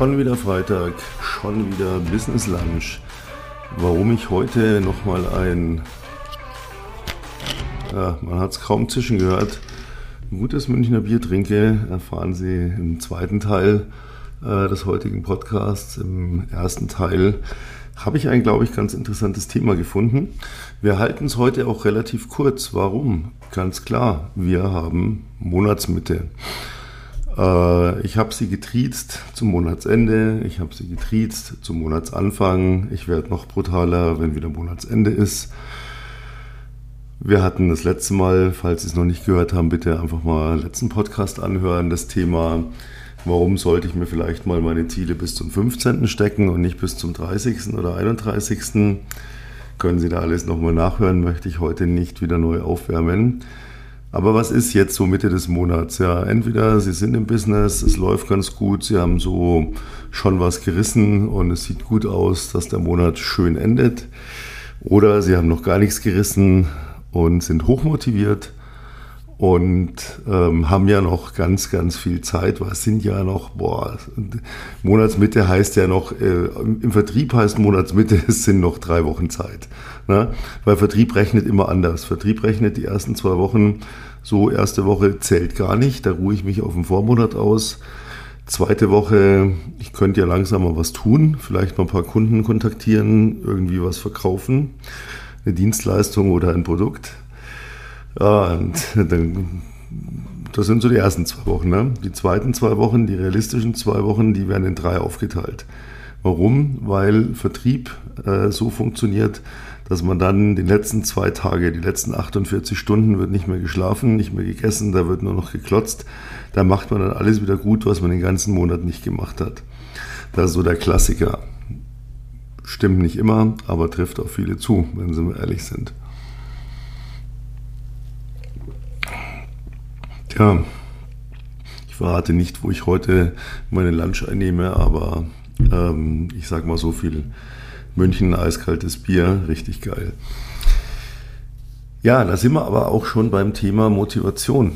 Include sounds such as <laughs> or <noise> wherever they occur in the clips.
Schon wieder Freitag, schon wieder Business Lunch. Warum ich heute nochmal ein, ja, man hat es kaum zischen gehört, gutes Münchner Bier trinke, erfahren Sie im zweiten Teil äh, des heutigen Podcasts. Im ersten Teil habe ich ein, glaube ich, ganz interessantes Thema gefunden. Wir halten es heute auch relativ kurz. Warum? Ganz klar, wir haben Monatsmitte. Äh, ich habe sie getriezt zum Monatsende, ich habe sie getriezt zum Monatsanfang. Ich werde noch brutaler, wenn wieder Monatsende ist. Wir hatten das letzte Mal, falls Sie es noch nicht gehört haben, bitte einfach mal letzten Podcast anhören, das Thema, warum sollte ich mir vielleicht mal meine Ziele bis zum 15. stecken und nicht bis zum 30. oder 31. Können Sie da alles nochmal nachhören, möchte ich heute nicht wieder neu aufwärmen. Aber was ist jetzt so Mitte des Monats? Ja, entweder Sie sind im Business, es läuft ganz gut, Sie haben so schon was gerissen und es sieht gut aus, dass der Monat schön endet. Oder Sie haben noch gar nichts gerissen und sind hochmotiviert und ähm, haben ja noch ganz, ganz viel Zeit, weil es sind ja noch, boah, Monatsmitte heißt ja noch, äh, im Vertrieb heißt Monatsmitte, <laughs> es sind noch drei Wochen Zeit. Ne? Weil Vertrieb rechnet immer anders. Vertrieb rechnet die ersten zwei Wochen, so erste Woche zählt gar nicht, da ruhe ich mich auf den Vormonat aus. Zweite Woche, ich könnte ja langsam mal was tun, vielleicht mal ein paar Kunden kontaktieren, irgendwie was verkaufen, eine Dienstleistung oder ein Produkt. Ja, und <laughs> dann, das sind so die ersten zwei Wochen. Ne? Die zweiten zwei Wochen, die realistischen zwei Wochen, die werden in drei aufgeteilt. Warum? Weil Vertrieb äh, so funktioniert, dass man dann die letzten zwei Tage, die letzten 48 Stunden wird nicht mehr geschlafen, nicht mehr gegessen, da wird nur noch geklotzt. Da macht man dann alles wieder gut, was man den ganzen Monat nicht gemacht hat. Das ist so der Klassiker. Stimmt nicht immer, aber trifft auch viele zu, wenn sie ehrlich sind. Tja, ich verrate nicht, wo ich heute meine Lunch einnehme, aber ähm, ich sag mal so viel. München eiskaltes Bier, richtig geil. Ja, da sind wir aber auch schon beim Thema Motivation.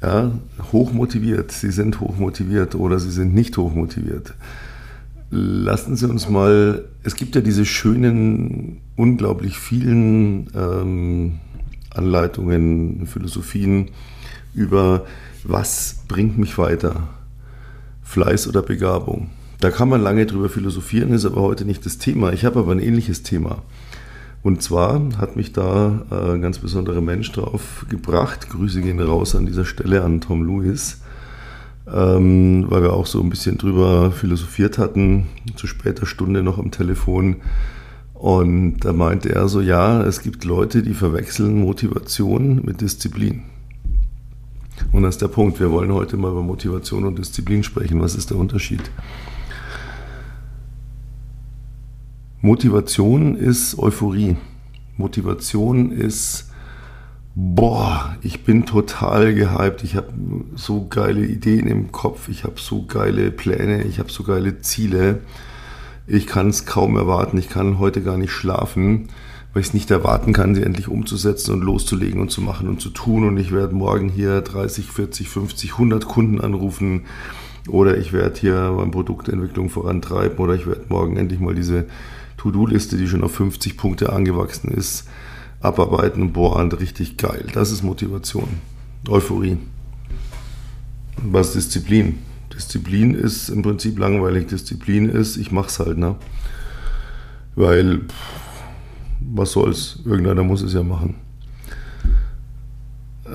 Ja, hochmotiviert, Sie sind hochmotiviert oder Sie sind nicht hochmotiviert. Lassen Sie uns mal, es gibt ja diese schönen, unglaublich vielen ähm, Anleitungen, Philosophien, über was bringt mich weiter? Fleiß oder Begabung? Da kann man lange drüber philosophieren, ist aber heute nicht das Thema. Ich habe aber ein ähnliches Thema. Und zwar hat mich da äh, ein ganz besonderer Mensch drauf gebracht. Grüße gehen raus an dieser Stelle an Tom Lewis, ähm, weil wir auch so ein bisschen drüber philosophiert hatten, zu später Stunde noch am Telefon. Und da meinte er so, ja, es gibt Leute, die verwechseln Motivation mit Disziplin. Und das ist der Punkt. Wir wollen heute mal über Motivation und Disziplin sprechen. Was ist der Unterschied? Motivation ist Euphorie. Motivation ist, boah, ich bin total gehypt. Ich habe so geile Ideen im Kopf. Ich habe so geile Pläne. Ich habe so geile Ziele. Ich kann es kaum erwarten. Ich kann heute gar nicht schlafen weil ich es nicht erwarten kann, sie endlich umzusetzen und loszulegen und zu machen und zu tun. Und ich werde morgen hier 30, 40, 50, 100 Kunden anrufen oder ich werde hier meine Produktentwicklung vorantreiben oder ich werde morgen endlich mal diese To-Do-Liste, die schon auf 50 Punkte angewachsen ist, abarbeiten und boah, richtig geil. Das ist Motivation. Euphorie. Was Disziplin? Disziplin ist im Prinzip langweilig. Disziplin ist, ich mach's halt, ne? Weil was soll's, irgendeiner muss es ja machen.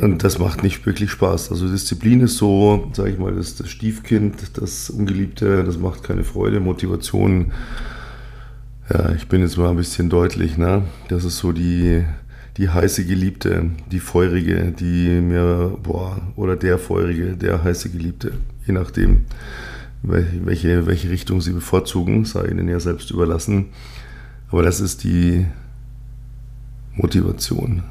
Und das macht nicht wirklich Spaß. Also Disziplin ist so, sage ich mal, das, das Stiefkind, das Ungeliebte, das macht keine Freude. Motivation, ja, ich bin jetzt mal ein bisschen deutlich, ne? Das ist so die, die heiße Geliebte, die feurige, die mir, boah, oder der feurige, der heiße Geliebte, je nachdem, welche, welche Richtung sie bevorzugen, sei ihnen ja selbst überlassen. Aber das ist die, Motivation.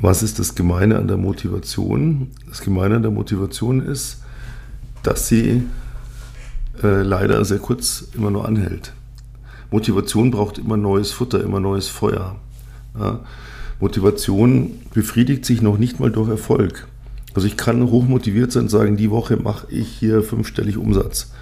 Was ist das Gemeine an der Motivation? Das Gemeine an der Motivation ist, dass sie äh, leider sehr kurz immer nur anhält. Motivation braucht immer neues Futter, immer neues Feuer. Ja? Motivation befriedigt sich noch nicht mal durch Erfolg. Also ich kann hochmotiviert sein und sagen, die Woche mache ich hier fünfstellig Umsatz.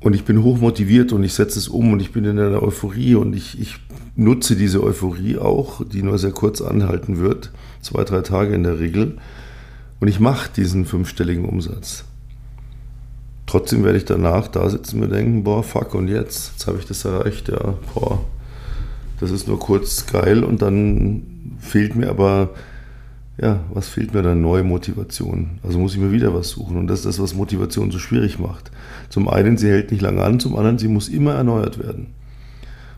und ich bin hochmotiviert und ich setze es um und ich bin in einer Euphorie und ich, ich nutze diese Euphorie auch, die nur sehr kurz anhalten wird, zwei, drei Tage in der Regel. Und ich mache diesen fünfstelligen Umsatz. Trotzdem werde ich danach da sitzen und mir denken, boah, fuck, und jetzt? Jetzt habe ich das erreicht, ja, boah. Das ist nur kurz geil und dann fehlt mir aber ja, was fehlt mir dann? Neue Motivation. Also muss ich mir wieder was suchen. Und das ist das, was Motivation so schwierig macht. Zum einen, sie hält nicht lange an, zum anderen, sie muss immer erneuert werden.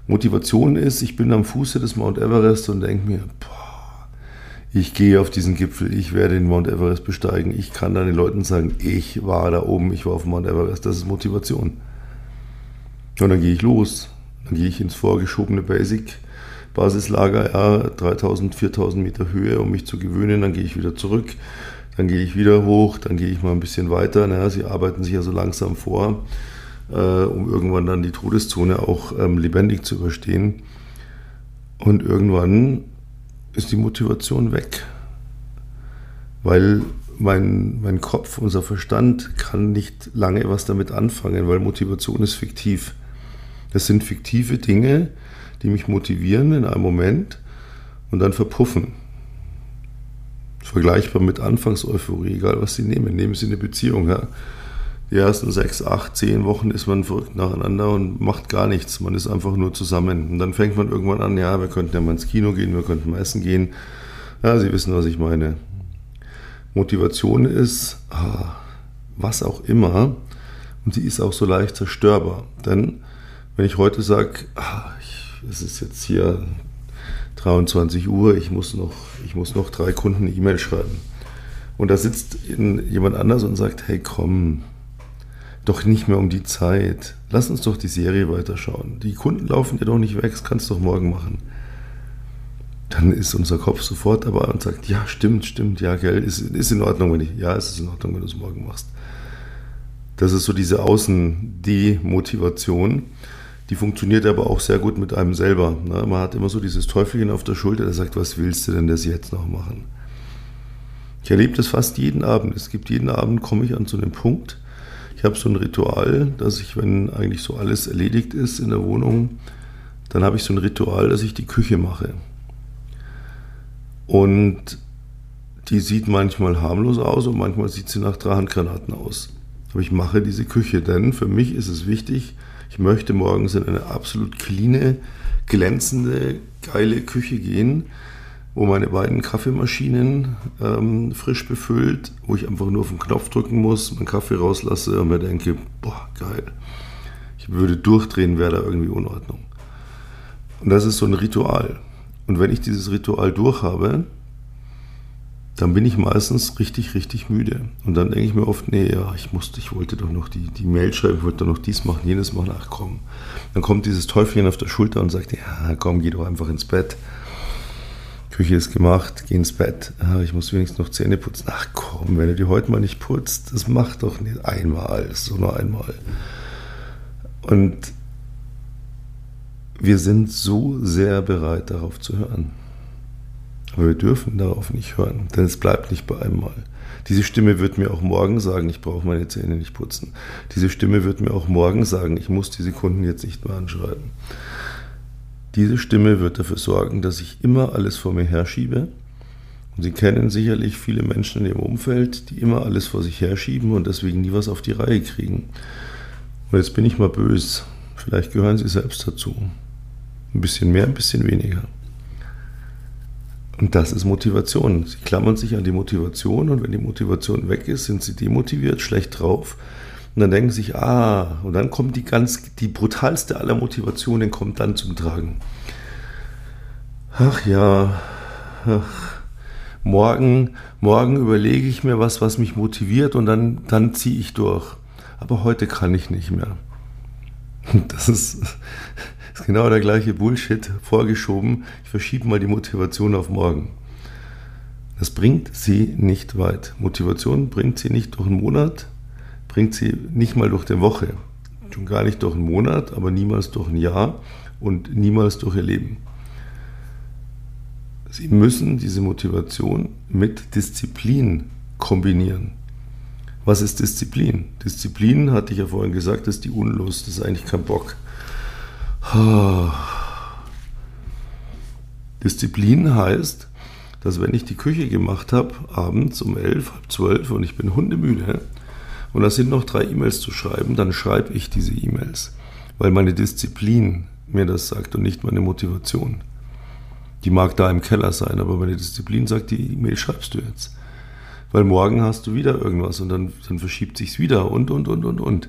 Motivation ist, ich bin am Fuße des Mount Everest und denke mir, boah, ich gehe auf diesen Gipfel, ich werde den Mount Everest besteigen. Ich kann dann den Leuten sagen, ich war da oben, ich war auf dem Mount Everest. Das ist Motivation. Und dann gehe ich los. Dann gehe ich ins vorgeschobene Basic Basislager, ja, 3000, 4000 Meter Höhe, um mich zu gewöhnen. Dann gehe ich wieder zurück, dann gehe ich wieder hoch, dann gehe ich mal ein bisschen weiter. Naja, sie arbeiten sich ja so langsam vor, äh, um irgendwann dann die Todeszone auch ähm, lebendig zu überstehen. Und irgendwann ist die Motivation weg, weil mein, mein Kopf, unser Verstand kann nicht lange was damit anfangen, weil Motivation ist fiktiv. Das sind fiktive Dinge, die mich motivieren in einem Moment und dann verpuffen. Vergleichbar mit Anfangseuphorie, egal was Sie nehmen. Nehmen Sie eine Beziehung. Ja. Die ersten sechs, acht, zehn Wochen ist man verrückt nacheinander und macht gar nichts. Man ist einfach nur zusammen. Und dann fängt man irgendwann an, ja, wir könnten ja mal ins Kino gehen, wir könnten mal essen gehen. Ja, Sie wissen, was ich meine. Motivation ist, ah, was auch immer, und sie ist auch so leicht zerstörbar. Denn wenn ich heute sage, ah, es ist jetzt hier 23 Uhr, ich muss noch, ich muss noch drei Kunden eine E-Mail schreiben. Und da sitzt jemand anders und sagt, hey komm, doch nicht mehr um die Zeit. Lass uns doch die Serie weiterschauen. Die Kunden laufen dir doch nicht weg, das kannst du doch morgen machen. Dann ist unser Kopf sofort dabei und sagt, ja, stimmt, stimmt, ja, gell, ist, ist in Ordnung, wenn ich, ja, es ist in Ordnung, wenn du es morgen machst. Das ist so diese Außendemotivation. Die funktioniert aber auch sehr gut mit einem selber. Ne? Man hat immer so dieses Teufelchen auf der Schulter, der sagt, was willst du denn das jetzt noch machen? Ich erlebe das fast jeden Abend. Es gibt jeden Abend, komme ich an so einen Punkt. Ich habe so ein Ritual, dass ich, wenn eigentlich so alles erledigt ist in der Wohnung, dann habe ich so ein Ritual, dass ich die Küche mache. Und die sieht manchmal harmlos aus und manchmal sieht sie nach drei Handgranaten aus. Aber ich mache diese Küche, denn für mich ist es wichtig, ich möchte morgens in eine absolut cleane, glänzende, geile Küche gehen, wo meine beiden Kaffeemaschinen ähm, frisch befüllt, wo ich einfach nur auf den Knopf drücken muss, meinen Kaffee rauslasse und mir denke, boah, geil. Ich würde durchdrehen, wäre da irgendwie Unordnung. Und das ist so ein Ritual. Und wenn ich dieses Ritual durchhabe, dann bin ich meistens richtig, richtig müde. Und dann denke ich mir oft, nee, ja, ich musste, ich wollte doch noch die, die Mail schreiben, wollte doch noch dies machen, jenes machen, ach komm. Dann kommt dieses Teufelchen auf der Schulter und sagt, ja, komm, geh doch einfach ins Bett. Küche ist gemacht, geh ins Bett. Ich muss wenigstens noch Zähne putzen. Ach komm, wenn du die heute mal nicht putzt, das macht doch nicht einmal, so nur einmal. Und wir sind so sehr bereit, darauf zu hören. Aber wir dürfen darauf nicht hören, denn es bleibt nicht bei einem Mal. Diese Stimme wird mir auch morgen sagen, ich brauche meine Zähne nicht putzen. Diese Stimme wird mir auch morgen sagen, ich muss diese Kunden jetzt nicht mehr anschreiben. Diese Stimme wird dafür sorgen, dass ich immer alles vor mir herschiebe. Und Sie kennen sicherlich viele Menschen in Ihrem Umfeld, die immer alles vor sich herschieben und deswegen nie was auf die Reihe kriegen. Und jetzt bin ich mal böse. Vielleicht gehören Sie selbst dazu. Ein bisschen mehr, ein bisschen weniger. Und das ist Motivation. Sie klammern sich an die Motivation und wenn die Motivation weg ist, sind sie demotiviert, schlecht drauf. Und dann denken sie sich, ah, und dann kommt die ganz, die brutalste aller Motivationen kommt dann zum Tragen. Ach ja, ach, morgen, morgen überlege ich mir was, was mich motiviert und dann, dann ziehe ich durch. Aber heute kann ich nicht mehr. <laughs> Das ist, ist genau der gleiche Bullshit vorgeschoben. Ich verschiebe mal die Motivation auf morgen. Das bringt sie nicht weit. Motivation bringt sie nicht durch einen Monat, bringt sie nicht mal durch eine Woche. Schon gar nicht durch einen Monat, aber niemals durch ein Jahr und niemals durch ihr Leben. Sie müssen diese Motivation mit Disziplin kombinieren. Was ist Disziplin? Disziplin, hatte ich ja vorhin gesagt, ist die Unlust, das ist eigentlich kein Bock. Disziplin heißt, dass wenn ich die Küche gemacht habe, abends um elf, halb zwölf und ich bin hundemüde und da sind noch drei E-Mails zu schreiben, dann schreibe ich diese E-Mails, weil meine Disziplin mir das sagt und nicht meine Motivation. Die mag da im Keller sein, aber meine Disziplin sagt, die E-Mail schreibst du jetzt. Weil morgen hast du wieder irgendwas und dann, dann verschiebt sich's wieder und, und, und, und, und.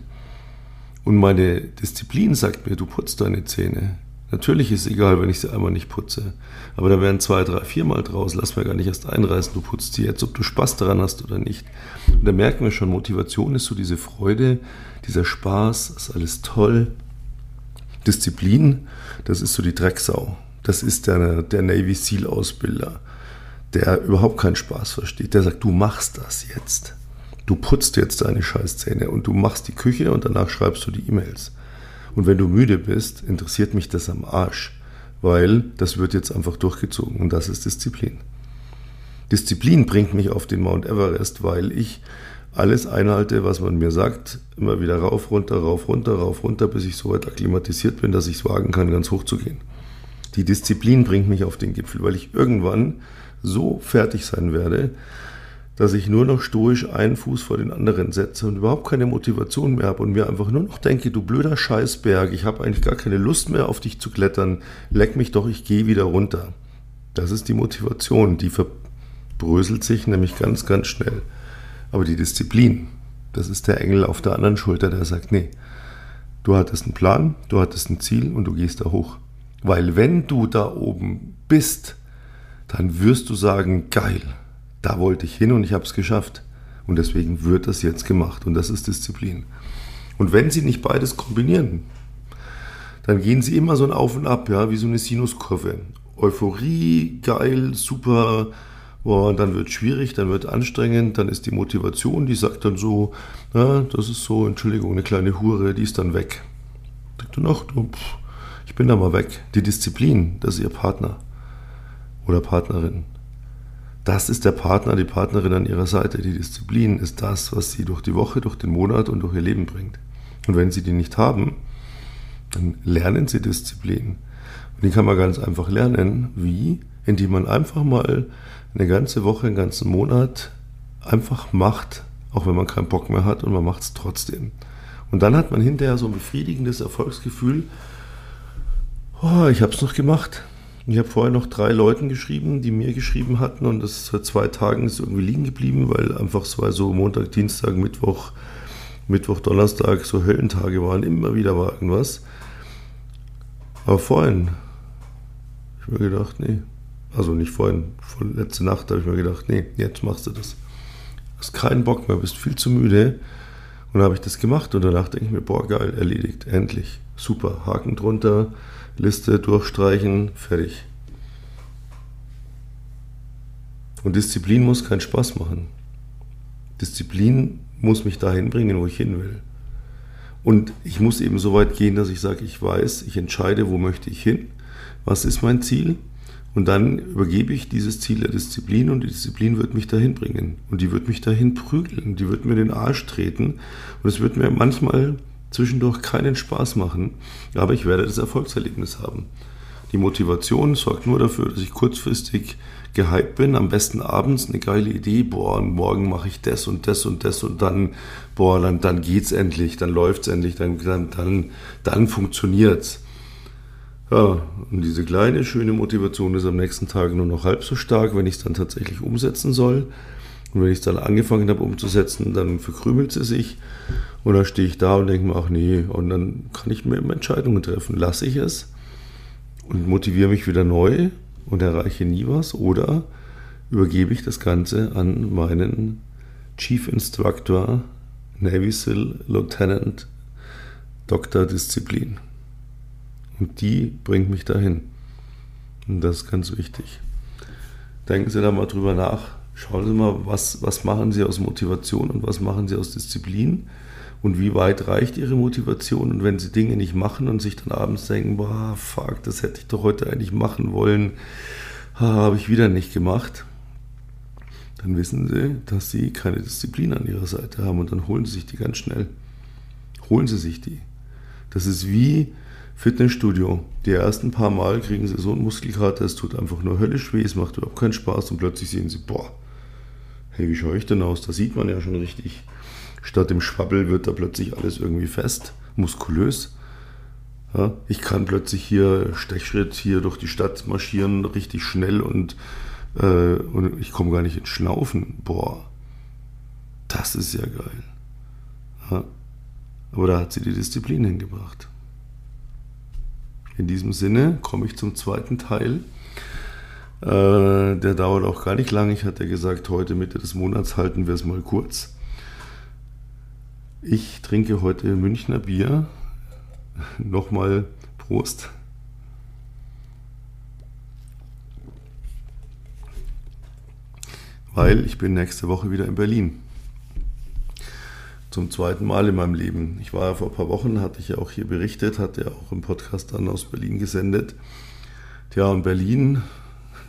Und meine Disziplin sagt mir, du putzt deine Zähne. Natürlich ist es egal, wenn ich sie einmal nicht putze. Aber da werden zwei, drei, viermal draus. Lass mir gar nicht erst einreißen. Du putzt sie jetzt, ob du Spaß daran hast oder nicht. Und da merken wir schon, Motivation ist so diese Freude, dieser Spaß, ist alles toll. Disziplin, das ist so die Drecksau. Das ist der, der Navy SEAL Ausbilder, der überhaupt keinen Spaß versteht. Der sagt, du machst das jetzt. Du putzt jetzt deine Scheißzähne und du machst die Küche und danach schreibst du die E-Mails. Und wenn du müde bist, interessiert mich das am Arsch, weil das wird jetzt einfach durchgezogen und das ist Disziplin. Disziplin bringt mich auf den Mount Everest, weil ich alles einhalte, was man mir sagt, immer wieder rauf, runter, rauf, runter, rauf, runter, bis ich so weit akklimatisiert bin, dass ich es wagen kann, ganz hoch zu gehen. Die Disziplin bringt mich auf den Gipfel, weil ich irgendwann so fertig sein werde, dass ich nur noch stoisch einen Fuß vor den anderen setze und überhaupt keine Motivation mehr habe und mir einfach nur noch denke, du blöder Scheißberg, ich habe eigentlich gar keine Lust mehr auf dich zu klettern, leck mich doch, ich gehe wieder runter. Das ist die Motivation, die verbröselt sich nämlich ganz, ganz schnell. Aber die Disziplin, das ist der Engel auf der anderen Schulter, der sagt, nee, du hattest einen Plan, du hattest ein Ziel und du gehst da hoch. Weil wenn du da oben bist, dann wirst du sagen, geil, da wollte ich hin und ich habe es geschafft. Und deswegen wird das jetzt gemacht und das ist Disziplin. Und wenn Sie nicht beides kombinieren, dann gehen Sie immer so ein Auf und Ab, ja, wie so eine Sinuskurve. Euphorie, geil, super, boah, dann wird schwierig, dann wird anstrengend, dann ist die Motivation, die sagt dann so, ja, das ist so, Entschuldigung, eine kleine Hure, die ist dann weg. Sagt dann, pff, ich bin da mal weg. Die Disziplin, das ist Ihr Partner oder Partnerin. Das ist der Partner, die Partnerin an ihrer Seite. Die Disziplin ist das, was sie durch die Woche, durch den Monat und durch ihr Leben bringt. Und wenn sie die nicht haben, dann lernen sie Disziplin. Und die kann man ganz einfach lernen. Wie? Indem man einfach mal eine ganze Woche, einen ganzen Monat einfach macht, auch wenn man keinen Bock mehr hat und man macht es trotzdem. Und dann hat man hinterher so ein befriedigendes Erfolgsgefühl. Oh, ich habe es noch gemacht. Ich habe vorher noch drei Leuten geschrieben, die mir geschrieben hatten und das seit zwei Tagen ist irgendwie liegen geblieben, weil einfach zwei so Montag, Dienstag, Mittwoch, Mittwoch, Donnerstag so Höllentage waren. Immer wieder war irgendwas. Aber vorhin, ich mir gedacht, nee. Also nicht vorhin, vor letzte Nacht habe ich mir gedacht, nee, jetzt machst du das. Hast keinen Bock mehr, bist viel zu müde. Und dann habe ich das gemacht und danach denke ich mir, boah, geil, erledigt, endlich. Super, Haken drunter, Liste durchstreichen, fertig. Und Disziplin muss keinen Spaß machen. Disziplin muss mich dahin bringen, wo ich hin will. Und ich muss eben so weit gehen, dass ich sage, ich weiß, ich entscheide, wo möchte ich hin, was ist mein Ziel. Und dann übergebe ich dieses Ziel der Disziplin und die Disziplin wird mich dahin bringen. Und die wird mich dahin prügeln, die wird mir den Arsch treten. Und es wird mir manchmal zwischendurch keinen Spaß machen, aber ich werde das Erfolgserlebnis haben. Die Motivation sorgt nur dafür, dass ich kurzfristig gehypt bin, am besten abends eine geile Idee, boah, morgen mache ich das und das und das und dann, boah, dann, dann geht's endlich, dann läuft's endlich, dann, dann, dann, dann funktioniert's. Ja, und diese kleine, schöne Motivation ist am nächsten Tag nur noch halb so stark, wenn ich es dann tatsächlich umsetzen soll. Und wenn ich es dann angefangen habe umzusetzen, dann verkrümelt sie sich und dann stehe ich da und denke mir, ach nee, und dann kann ich mir immer Entscheidungen treffen. Lasse ich es und motiviere mich wieder neu und erreiche nie was oder übergebe ich das Ganze an meinen Chief Instructor, Navy SEAL Lieutenant Dr. Disziplin. Und die bringt mich dahin. Und das ist ganz wichtig. Denken Sie da mal drüber nach. Schauen Sie mal, was, was machen Sie aus Motivation und was machen Sie aus Disziplin und wie weit reicht ihre Motivation. Und wenn sie Dinge nicht machen und sich dann abends denken, boah, fuck, das hätte ich doch heute eigentlich machen wollen, habe ich wieder nicht gemacht, dann wissen sie, dass sie keine Disziplin an ihrer Seite haben und dann holen sie sich die ganz schnell. Holen sie sich die. Das ist wie Fitnessstudio. Die ersten paar Mal kriegen sie so einen Muskelkater, es tut einfach nur höllisch weh, es macht überhaupt keinen Spaß und plötzlich sehen sie, boah, hey, wie schaue ich denn aus? Da sieht man ja schon richtig. Statt dem Schwabbel wird da plötzlich alles irgendwie fest, muskulös. Ja, ich kann plötzlich hier Stechschritt hier durch die Stadt marschieren, richtig schnell und, äh, und ich komme gar nicht ins Schnaufen. Boah, das ist ja geil. Ja, aber da hat sie die Disziplin hingebracht. In diesem Sinne komme ich zum zweiten Teil. Äh, der dauert auch gar nicht lang. Ich hatte gesagt, heute Mitte des Monats halten wir es mal kurz. Ich trinke heute Münchner Bier. <laughs> Nochmal Prost. Weil ich bin nächste Woche wieder in Berlin zum zweiten Mal in meinem Leben. Ich war ja vor ein paar Wochen, hatte ich ja auch hier berichtet, hatte ja auch im Podcast dann aus Berlin gesendet. Tja, und Berlin,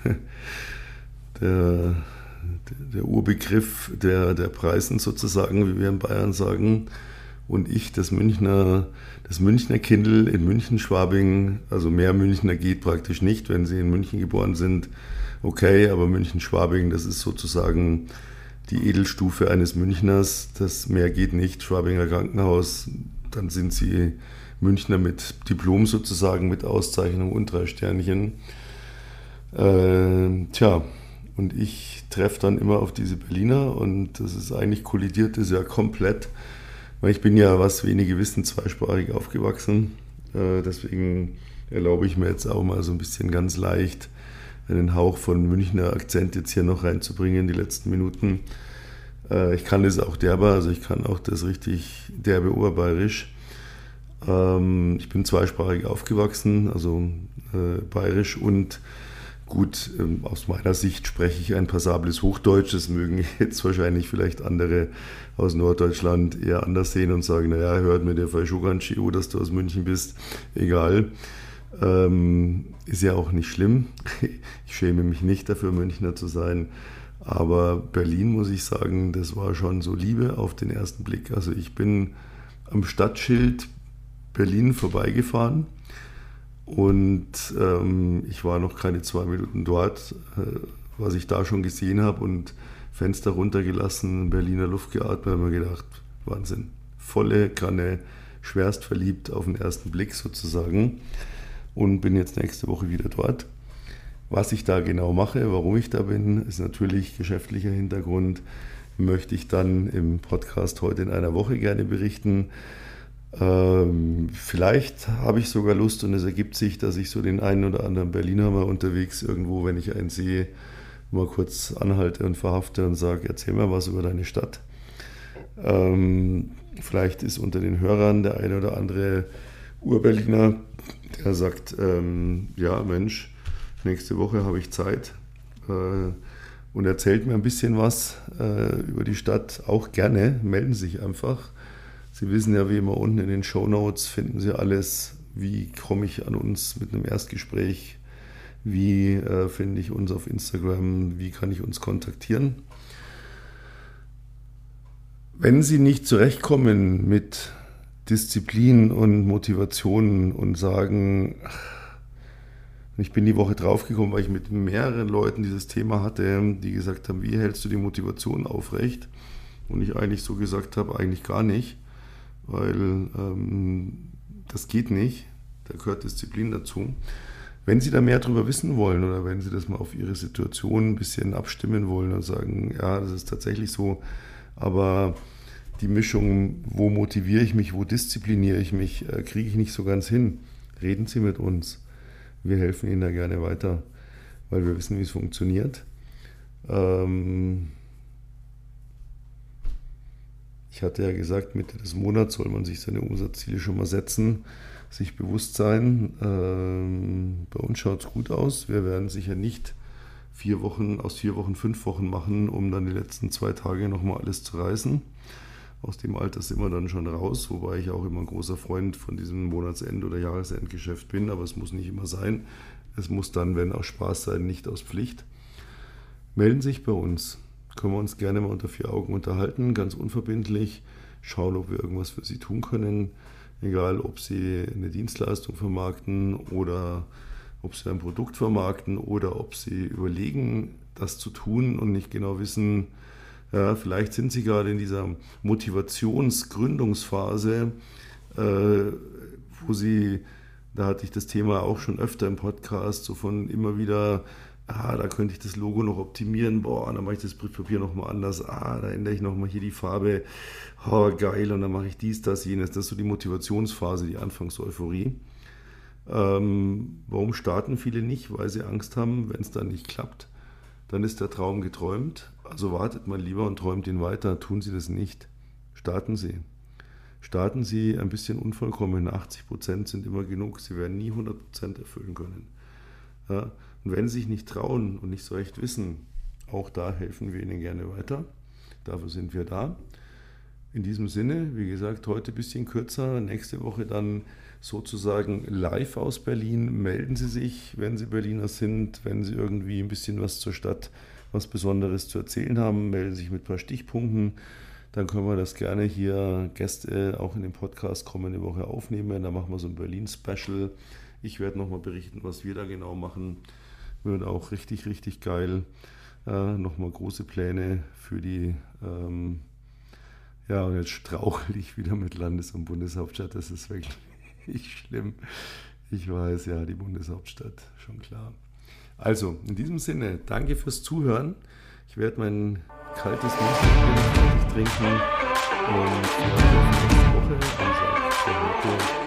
<laughs> der, der Urbegriff der, der Preisen sozusagen, wie wir in Bayern sagen, und ich, das Münchner, das Münchner Kindl in München, Schwabing, also mehr Münchner geht praktisch nicht, wenn sie in München geboren sind. Okay, aber München, Schwabing, das ist sozusagen die Edelstufe eines Münchners. Das mehr geht nicht. Schwabinger Krankenhaus, dann sind sie Münchner mit Diplom sozusagen, mit Auszeichnung und drei Sternchen. Äh, tja, und ich treffe dann immer auf diese Berliner und das ist eigentlich kollidiert das ja komplett, weil ich bin ja, was wenige wissen, zweisprachig aufgewachsen. Äh, deswegen erlaube ich mir jetzt auch mal so ein bisschen ganz leicht einen Hauch von Münchner Akzent jetzt hier noch reinzubringen, die letzten Minuten. Äh, ich kann das auch derber, also ich kann auch das richtig derbe Oberbayerisch. Ähm, ich bin zweisprachig aufgewachsen, also äh, bayerisch und gut, ähm, aus meiner Sicht spreche ich ein passables Hochdeutsch. Das mögen <laughs> jetzt wahrscheinlich vielleicht andere aus Norddeutschland eher anders sehen und sagen, naja, hört mir der ganz schön, dass du aus München bist. Egal. Ähm, ist ja auch nicht schlimm. <laughs> Ich schäme mich nicht dafür, Münchner zu sein. Aber Berlin, muss ich sagen, das war schon so Liebe auf den ersten Blick. Also ich bin am Stadtschild Berlin vorbeigefahren und ähm, ich war noch keine zwei Minuten dort, äh, was ich da schon gesehen habe und Fenster runtergelassen, Berliner Luft geatmet, habe mir gedacht, Wahnsinn. Volle Kanne, schwerst verliebt auf den ersten Blick sozusagen und bin jetzt nächste Woche wieder dort. Was ich da genau mache, warum ich da bin, ist natürlich geschäftlicher Hintergrund. Möchte ich dann im Podcast heute in einer Woche gerne berichten. Ähm, vielleicht habe ich sogar Lust und es ergibt sich, dass ich so den einen oder anderen Berliner mal unterwegs irgendwo, wenn ich einen sehe, mal kurz anhalte und verhafte und sage, erzähl mal was über deine Stadt. Ähm, vielleicht ist unter den Hörern der eine oder andere Urberliner, der sagt, ähm, ja Mensch, nächste Woche habe ich Zeit äh, und erzählt mir ein bisschen was äh, über die Stadt. Auch gerne, melden sich einfach. Sie wissen ja, wie immer unten in den Show Notes finden Sie alles. Wie komme ich an uns mit einem Erstgespräch? Wie äh, finde ich uns auf Instagram? Wie kann ich uns kontaktieren? Wenn Sie nicht zurechtkommen mit Disziplin und Motivation und sagen, ich bin die Woche draufgekommen, weil ich mit mehreren Leuten dieses Thema hatte, die gesagt haben, wie hältst du die Motivation aufrecht? Und ich eigentlich so gesagt habe, eigentlich gar nicht, weil ähm, das geht nicht, da gehört Disziplin dazu. Wenn Sie da mehr darüber wissen wollen oder wenn Sie das mal auf Ihre Situation ein bisschen abstimmen wollen und sagen, ja, das ist tatsächlich so, aber die Mischung, wo motiviere ich mich, wo diszipliniere ich mich, äh, kriege ich nicht so ganz hin. Reden Sie mit uns. Wir helfen Ihnen da gerne weiter, weil wir wissen, wie es funktioniert. Ähm ich hatte ja gesagt, Mitte des Monats soll man sich seine Umsatzziele schon mal setzen, sich bewusst sein. Ähm bei uns schaut es gut aus. Wir werden sicher nicht vier Wochen aus vier Wochen fünf Wochen machen, um dann die letzten zwei Tage nochmal alles zu reißen aus dem Alter sind wir dann schon raus, wobei ich auch immer ein großer Freund von diesem Monatsend- oder Jahresendgeschäft bin, aber es muss nicht immer sein. Es muss dann, wenn auch Spaß sein, nicht aus Pflicht. Melden Sie sich bei uns. Können wir uns gerne mal unter vier Augen unterhalten, ganz unverbindlich, schauen, ob wir irgendwas für Sie tun können. Egal, ob Sie eine Dienstleistung vermarkten oder ob Sie ein Produkt vermarkten oder ob Sie überlegen, das zu tun und nicht genau wissen, ja, vielleicht sind Sie gerade in dieser Motivationsgründungsphase, äh, wo Sie, da hatte ich das Thema auch schon öfter im Podcast, so von immer wieder, ah, da könnte ich das Logo noch optimieren, boah, dann mache ich das Briefpapier nochmal anders, ah, da ändere ich nochmal hier die Farbe, oh, geil, und dann mache ich dies, das, jenes. Das ist so die Motivationsphase, die Anfangseuphorie. Ähm, warum starten viele nicht? Weil sie Angst haben, wenn es dann nicht klappt, dann ist der Traum geträumt. Also wartet mal lieber und träumt ihn weiter. Tun Sie das nicht. Starten Sie. Starten Sie ein bisschen unvollkommen. 80 Prozent sind immer genug. Sie werden nie 100 Prozent erfüllen können. Ja? Und wenn Sie sich nicht trauen und nicht so recht wissen, auch da helfen wir Ihnen gerne weiter. Dafür sind wir da. In diesem Sinne, wie gesagt, heute ein bisschen kürzer, nächste Woche dann sozusagen live aus Berlin. Melden Sie sich, wenn Sie Berliner sind, wenn Sie irgendwie ein bisschen was zur Stadt, was Besonderes zu erzählen haben, melden Sie sich mit ein paar Stichpunkten. Dann können wir das gerne hier Gäste auch in den Podcast kommende Woche aufnehmen. Da machen wir so ein Berlin-Special. Ich werde nochmal berichten, was wir da genau machen wird auch richtig, richtig geil. Äh, Nochmal große Pläne für die, ähm, ja, und jetzt strauchel ich wieder mit Landes- und Bundeshauptstadt. Das ist wirklich <laughs> schlimm. Ich weiß, ja, die Bundeshauptstadt, schon klar. Also, in diesem Sinne, danke fürs Zuhören. Ich werde mein kaltes Milchbier trinken und nächste Woche ansagt. Also,